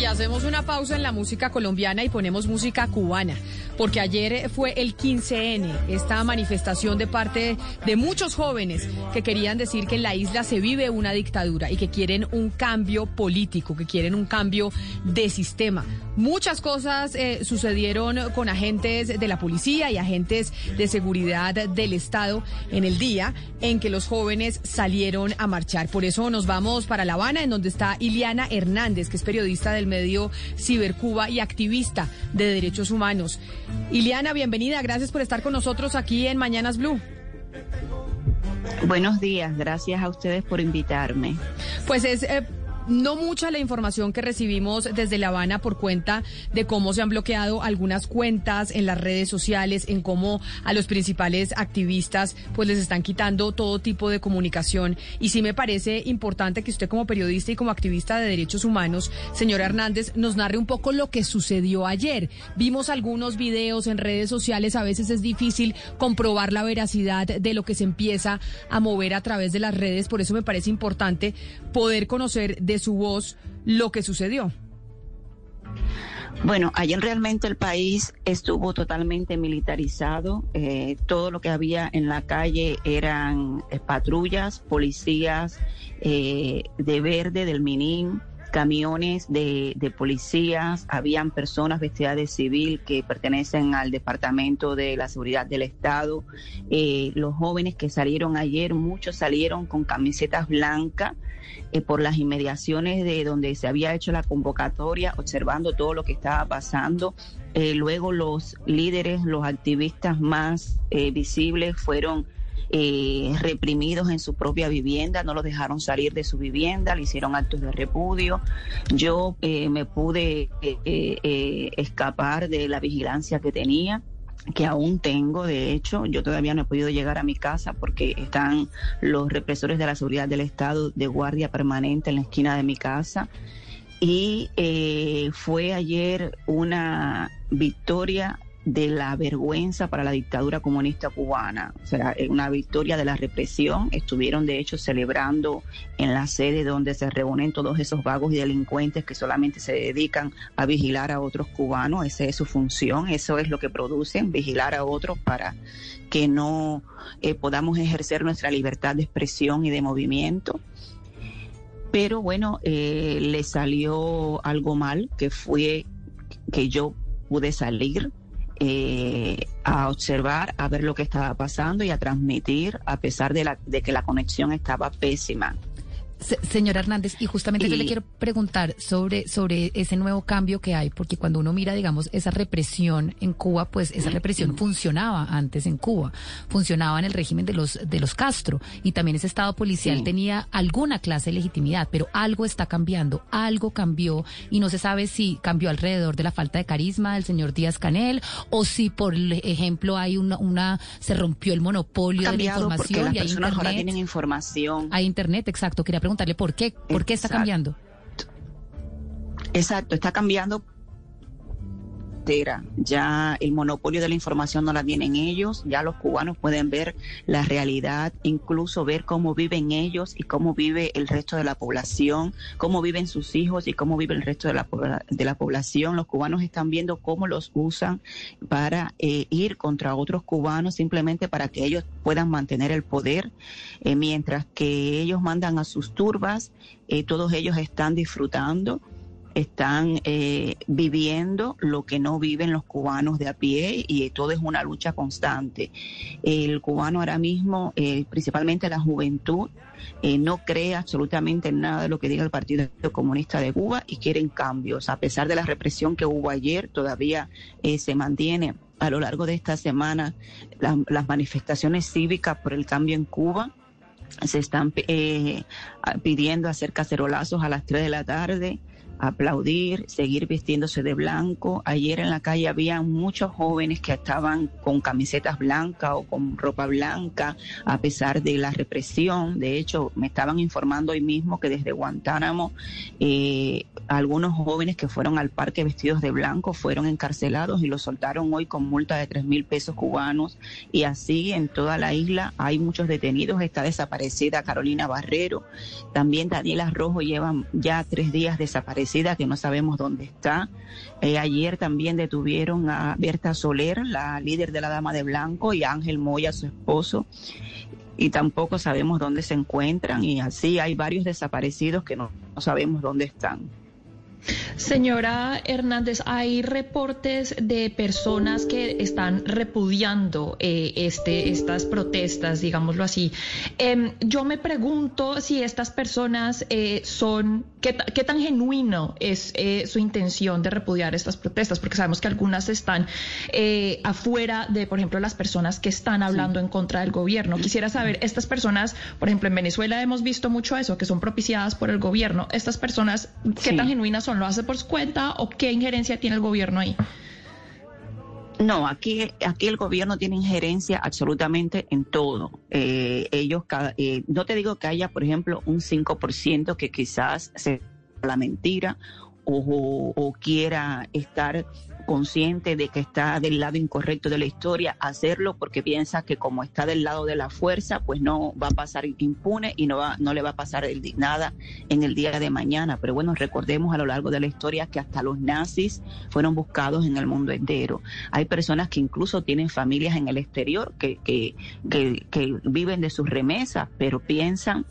Y hacemos una pausa en la música colombiana y ponemos música cubana, porque ayer fue el 15N, esta manifestación de parte de muchos jóvenes que querían decir que en la isla se vive una dictadura y que quieren un cambio político, que quieren un cambio de sistema. Muchas cosas eh, sucedieron con agentes de la policía y agentes de seguridad del Estado en el día en que los jóvenes salieron a marchar. Por eso nos vamos para La Habana, en donde está Iliana Hernández, que es periodista del medio Cibercuba y activista de derechos humanos. Iliana, bienvenida. Gracias por estar con nosotros aquí en Mañanas Blue. Buenos días, gracias a ustedes por invitarme. Pues es eh, no mucha la información que recibimos desde La Habana por cuenta de cómo se han bloqueado algunas cuentas en las redes sociales, en cómo a los principales activistas pues les están quitando todo tipo de comunicación. Y sí me parece importante que usted como periodista y como activista de derechos humanos, señora Hernández, nos narre un poco lo que sucedió ayer. Vimos algunos videos en redes sociales, a veces es difícil comprobar la veracidad de lo que se empieza a mover a través de las redes, por eso me parece importante poder conocer de su voz lo que sucedió. Bueno, ayer realmente el país estuvo totalmente militarizado. Eh, todo lo que había en la calle eran eh, patrullas, policías eh, de verde, del Minin, camiones de, de, policías, habían personas vestidas de civil que pertenecen al Departamento de la Seguridad del Estado. los jóvenes que salieron ayer, muchos salieron con camisetas blancas eh, por las inmediaciones de donde se había hecho la convocatoria, observando todo lo que estaba pasando. Eh, luego los líderes, los activistas más eh, visibles fueron reprimidos en su propia vivienda, no los dejaron salir de su vivienda, le hicieron actos de repudio. Yo me pude escapar de la vigilancia que tenía que aún tengo, de hecho, yo todavía no he podido llegar a mi casa porque están los represores de la seguridad del Estado de guardia permanente en la esquina de mi casa. Y eh, fue ayer una victoria de la vergüenza para la dictadura comunista cubana, o sea, una victoria de la represión. Estuvieron, de hecho, celebrando en la sede donde se reúnen todos esos vagos y delincuentes que solamente se dedican a vigilar a otros cubanos. Esa es su función, eso es lo que producen, vigilar a otros para que no eh, podamos ejercer nuestra libertad de expresión y de movimiento. Pero bueno, eh, le salió algo mal, que fue que yo pude salir eh, a observar, a ver lo que estaba pasando y a transmitir, a pesar de, la, de que la conexión estaba pésima. Señora Hernández, y justamente yo le quiero preguntar sobre, sobre ese nuevo cambio que hay, porque cuando uno mira, digamos, esa represión en Cuba, pues esa represión funcionaba antes en Cuba, funcionaba en el régimen de los, de los Castro, y también ese Estado policial tenía alguna clase de legitimidad, pero algo está cambiando, algo cambió, y no se sabe si cambió alrededor de la falta de carisma del señor Díaz Canel, o si, por ejemplo, hay una, una se rompió el monopolio de la información y hay internet. ahora tienen información. Hay internet, exacto. Quería preguntarle por qué, por qué está cambiando. Exacto, está cambiando ya el monopolio de la información no la tienen ellos, ya los cubanos pueden ver la realidad, incluso ver cómo viven ellos y cómo vive el resto de la población, cómo viven sus hijos y cómo vive el resto de la, de la población. Los cubanos están viendo cómo los usan para eh, ir contra otros cubanos simplemente para que ellos puedan mantener el poder, eh, mientras que ellos mandan a sus turbas, eh, todos ellos están disfrutando están eh, viviendo lo que no viven los cubanos de a pie y todo es una lucha constante. El cubano ahora mismo, eh, principalmente la juventud, eh, no cree absolutamente en nada de lo que diga el Partido Comunista de Cuba y quieren cambios. A pesar de la represión que hubo ayer, todavía se mantiene a lo largo de esta semana las manifestaciones cívicas por el cambio en Cuba se están pidiendo hacer cacerolazos a las 3 de la tarde aplaudir, seguir vistiéndose de blanco. Ayer en la calle había muchos jóvenes que estaban con camisetas blancas o con ropa blanca, a pesar de la represión. De hecho, me estaban informando hoy mismo que desde Guantánamo eh, algunos jóvenes que fueron al parque vestidos de blanco fueron encarcelados y los soltaron hoy con multa de tres mil pesos cubanos. Y así en toda la isla hay muchos detenidos. Está desaparecida Carolina Barrero. También Daniela Rojo lleva ya tres días desaparecida que no sabemos dónde está. Eh, ayer también detuvieron a Berta Soler, la líder de la Dama de Blanco, y a Ángel Moya, su esposo, y tampoco sabemos dónde se encuentran. Y así hay varios desaparecidos que no sabemos dónde están. Señora Hernández, hay reportes de personas que están repudiando eh, este, estas protestas, digámoslo así. Em, yo me pregunto si estas personas eh, son, qué, tan genuino es eh, su intención de repudiar estas protestas, porque sabemos que algunas están afuera de, por ejemplo, las personas que están hablando en contra del gobierno. Quisiera saber, estas personas, por ejemplo, en Venezuela hemos visto mucho eso, que son propiciadas por el gobierno. Estas personas, ¿qué tan genuinas son? ¿Lo hace por su cuenta o qué injerencia tiene el gobierno ahí? No, aquí, aquí el gobierno tiene injerencia absolutamente en todo. Eh, ellos, eh, no te digo que haya, por ejemplo, un 5% que quizás sea la mentira o, o, quiera estar consciente de que está del lado incorrecto de la historia, hacerlo porque piensa que como está del lado de la fuerza, pues no va a pasar impune y no, va, no le va a pasar nada en el día de mañana. Pero bueno, recordemos a lo largo de la historia que hasta los nazis fueron buscados en el mundo entero. Hay personas que incluso tienen familias en el exterior que, que, que, viven de sus remesas, pero piensan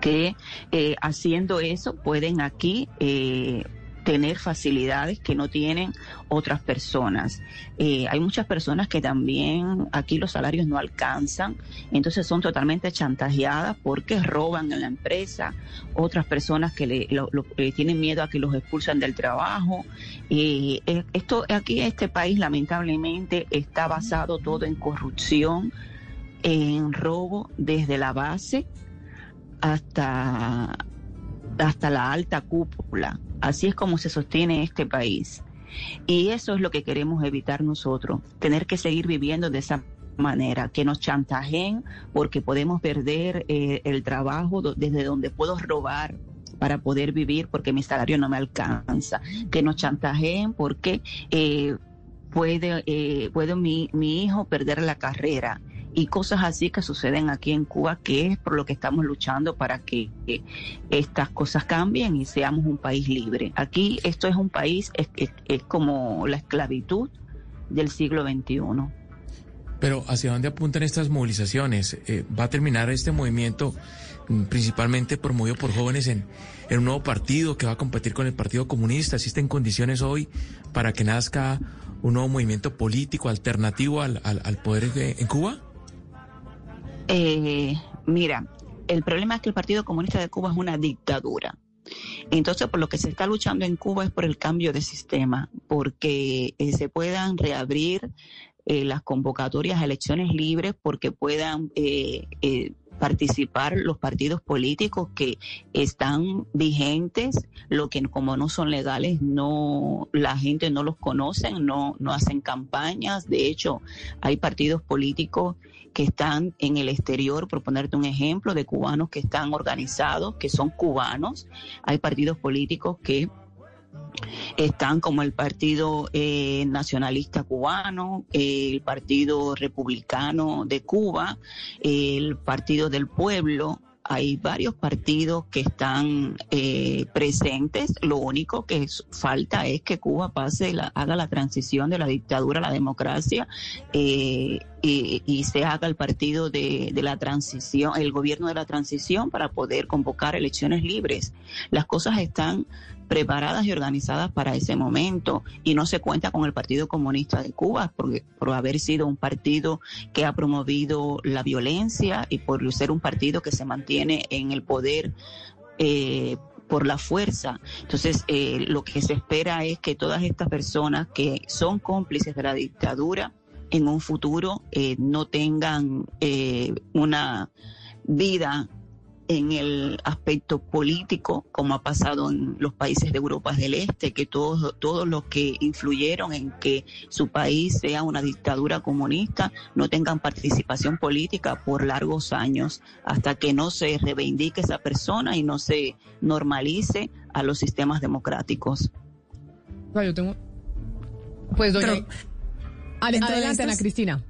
que eh, haciendo eso pueden aquí eh, tener facilidades que no tienen otras personas. Eh, hay muchas personas que también aquí los salarios no alcanzan, entonces son totalmente chantajeadas porque roban en la empresa, otras personas que le, eh, tienen miedo a que los expulsan del trabajo. Eh, esto aquí este país lamentablemente está basado todo en corrupción, en robo desde la base hasta hasta la alta cúpula. Así es como se sostiene este país. Y eso es lo que queremos evitar nosotros, tener que seguir viviendo de esa manera, que nos chantajeen porque podemos perder eh, el trabajo desde donde puedo robar para poder vivir porque mi salario no me alcanza, que nos chantajeen porque eh, puede, eh, puede mi, mi hijo perder la carrera y cosas así que suceden aquí en Cuba, que es por lo que estamos luchando para que, estas cosas cambien y seamos un país libre. Aquí esto es un país, es, como la esclavitud del siglo XXI. Pero ¿hacia dónde apuntan estas movilizaciones? Eh, ¿Va a terminar este movimiento mm, principalmente promovido por jóvenes en, un nuevo partido que va a competir con el Partido Comunista? ¿Existen condiciones hoy para que nazca un nuevo movimiento político alternativo al, al, al poder en Cuba? Eh, mira, el problema es que el Partido Comunista de Cuba es una dictadura. Entonces, por lo que se está luchando en Cuba es por el cambio de sistema, porque eh, se puedan reabrir eh, las convocatorias a elecciones libres, porque puedan eh, participar los partidos políticos que están vigentes, lo que como no son legales, no la gente no los conoce, no no hacen campañas. De hecho, hay partidos políticos que están en el exterior, por ponerte un ejemplo, de cubanos que están organizados, que son cubanos. Hay partidos políticos que están como el Partido eh, Nacionalista Cubano, el Partido Republicano de Cuba, el Partido del Pueblo, hay varios partidos que están eh, presentes. Lo único que falta es que Cuba pase, la, haga la transición de la dictadura a la democracia eh, y, se haga el partido de, de, la transición, el gobierno de la transición para poder convocar elecciones libres. Las cosas están preparadas y organizadas para ese momento y no se cuenta con el Partido Comunista de Cuba porque, por haber sido un partido que ha promovido la violencia y por ser un partido que se mantiene en el poder eh, por la fuerza. Entonces, eh, lo que se espera es que todas estas personas que son cómplices de la dictadura en un futuro eh, no tengan una vida en el aspecto político, como ha pasado en los países de Europa del Este, que todos, todos los que influyeron en que su país sea una dictadura comunista no tengan participación política por largos años, hasta que no se reivindique esa persona y no se normalice a los sistemas democráticos. Yo tengo... Pues doña... adelante, Ana Cristina.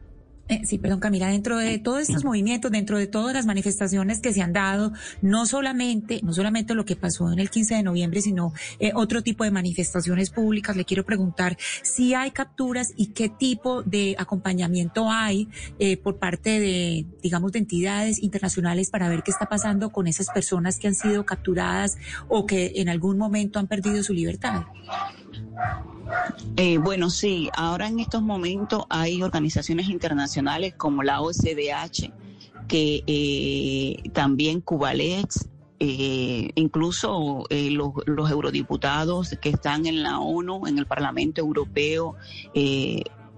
eh, sí, perdón Camila, dentro de todos estos movimientos, dentro de todas las manifestaciones que se han dado, no solamente, no solamente lo que pasó en el 15 de noviembre, sino eh, otro tipo de manifestaciones públicas, le quiero preguntar si hay capturas y qué tipo de acompañamiento hay eh, por parte de, digamos, de entidades internacionales para ver qué está pasando con esas personas que han sido capturadas o que en algún momento han perdido su libertad. Eh, bueno, sí, ahora en estos momentos hay organizaciones internacionales como la OCDH, que eh, también Cubalex, eh, incluso los, eurodiputados que están en la ONU, en el Parlamento Europeo,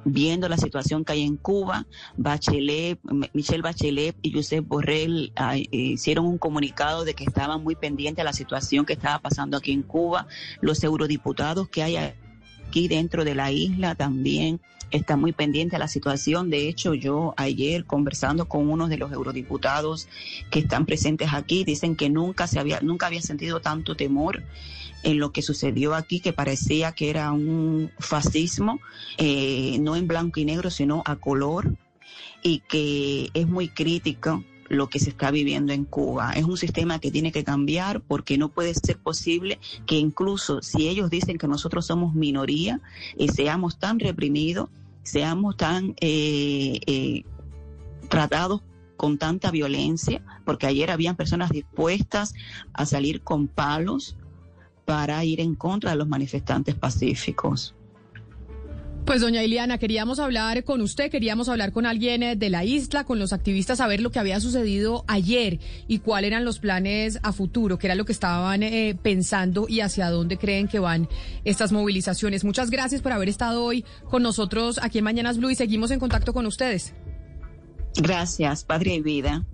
viendo la situación que hay en Cuba, Bachelet, Michelle Bachelet y Josep Borrell eh, hicieron un comunicado de que estaban muy pendientes de la situación que estaba pasando aquí en Cuba. Los eurodiputados que hay aquí dentro de la isla también están muy pendientes de la situación. De hecho, yo ayer conversando con uno de los eurodiputados que están presentes aquí, dicen que nunca se había, nunca había sentido tanto temor en lo que sucedió aquí, que parecía que era un fascismo, eh, no en blanco y negro, sino a color, y que es muy crítico lo que se está viviendo en Cuba. Es un sistema que tiene que cambiar porque no puede ser posible que incluso si ellos dicen que nosotros somos minoría, eh, seamos tan reprimidos, seamos tan eh, eh, tratados con tanta violencia, porque ayer habían personas dispuestas a salir con palos para ir en contra de los manifestantes pacíficos. Pues doña Iliana, queríamos hablar con usted, queríamos hablar con alguien eh, de la isla, con los activistas, a ver lo que había sucedido ayer y cuáles eran los planes a futuro, qué era lo que estaban eh, pensando y hacia dónde creen que van estas movilizaciones. Muchas gracias por haber estado hoy con nosotros aquí en Mañanas Blue y seguimos en contacto con ustedes. Gracias, Padre y Vida.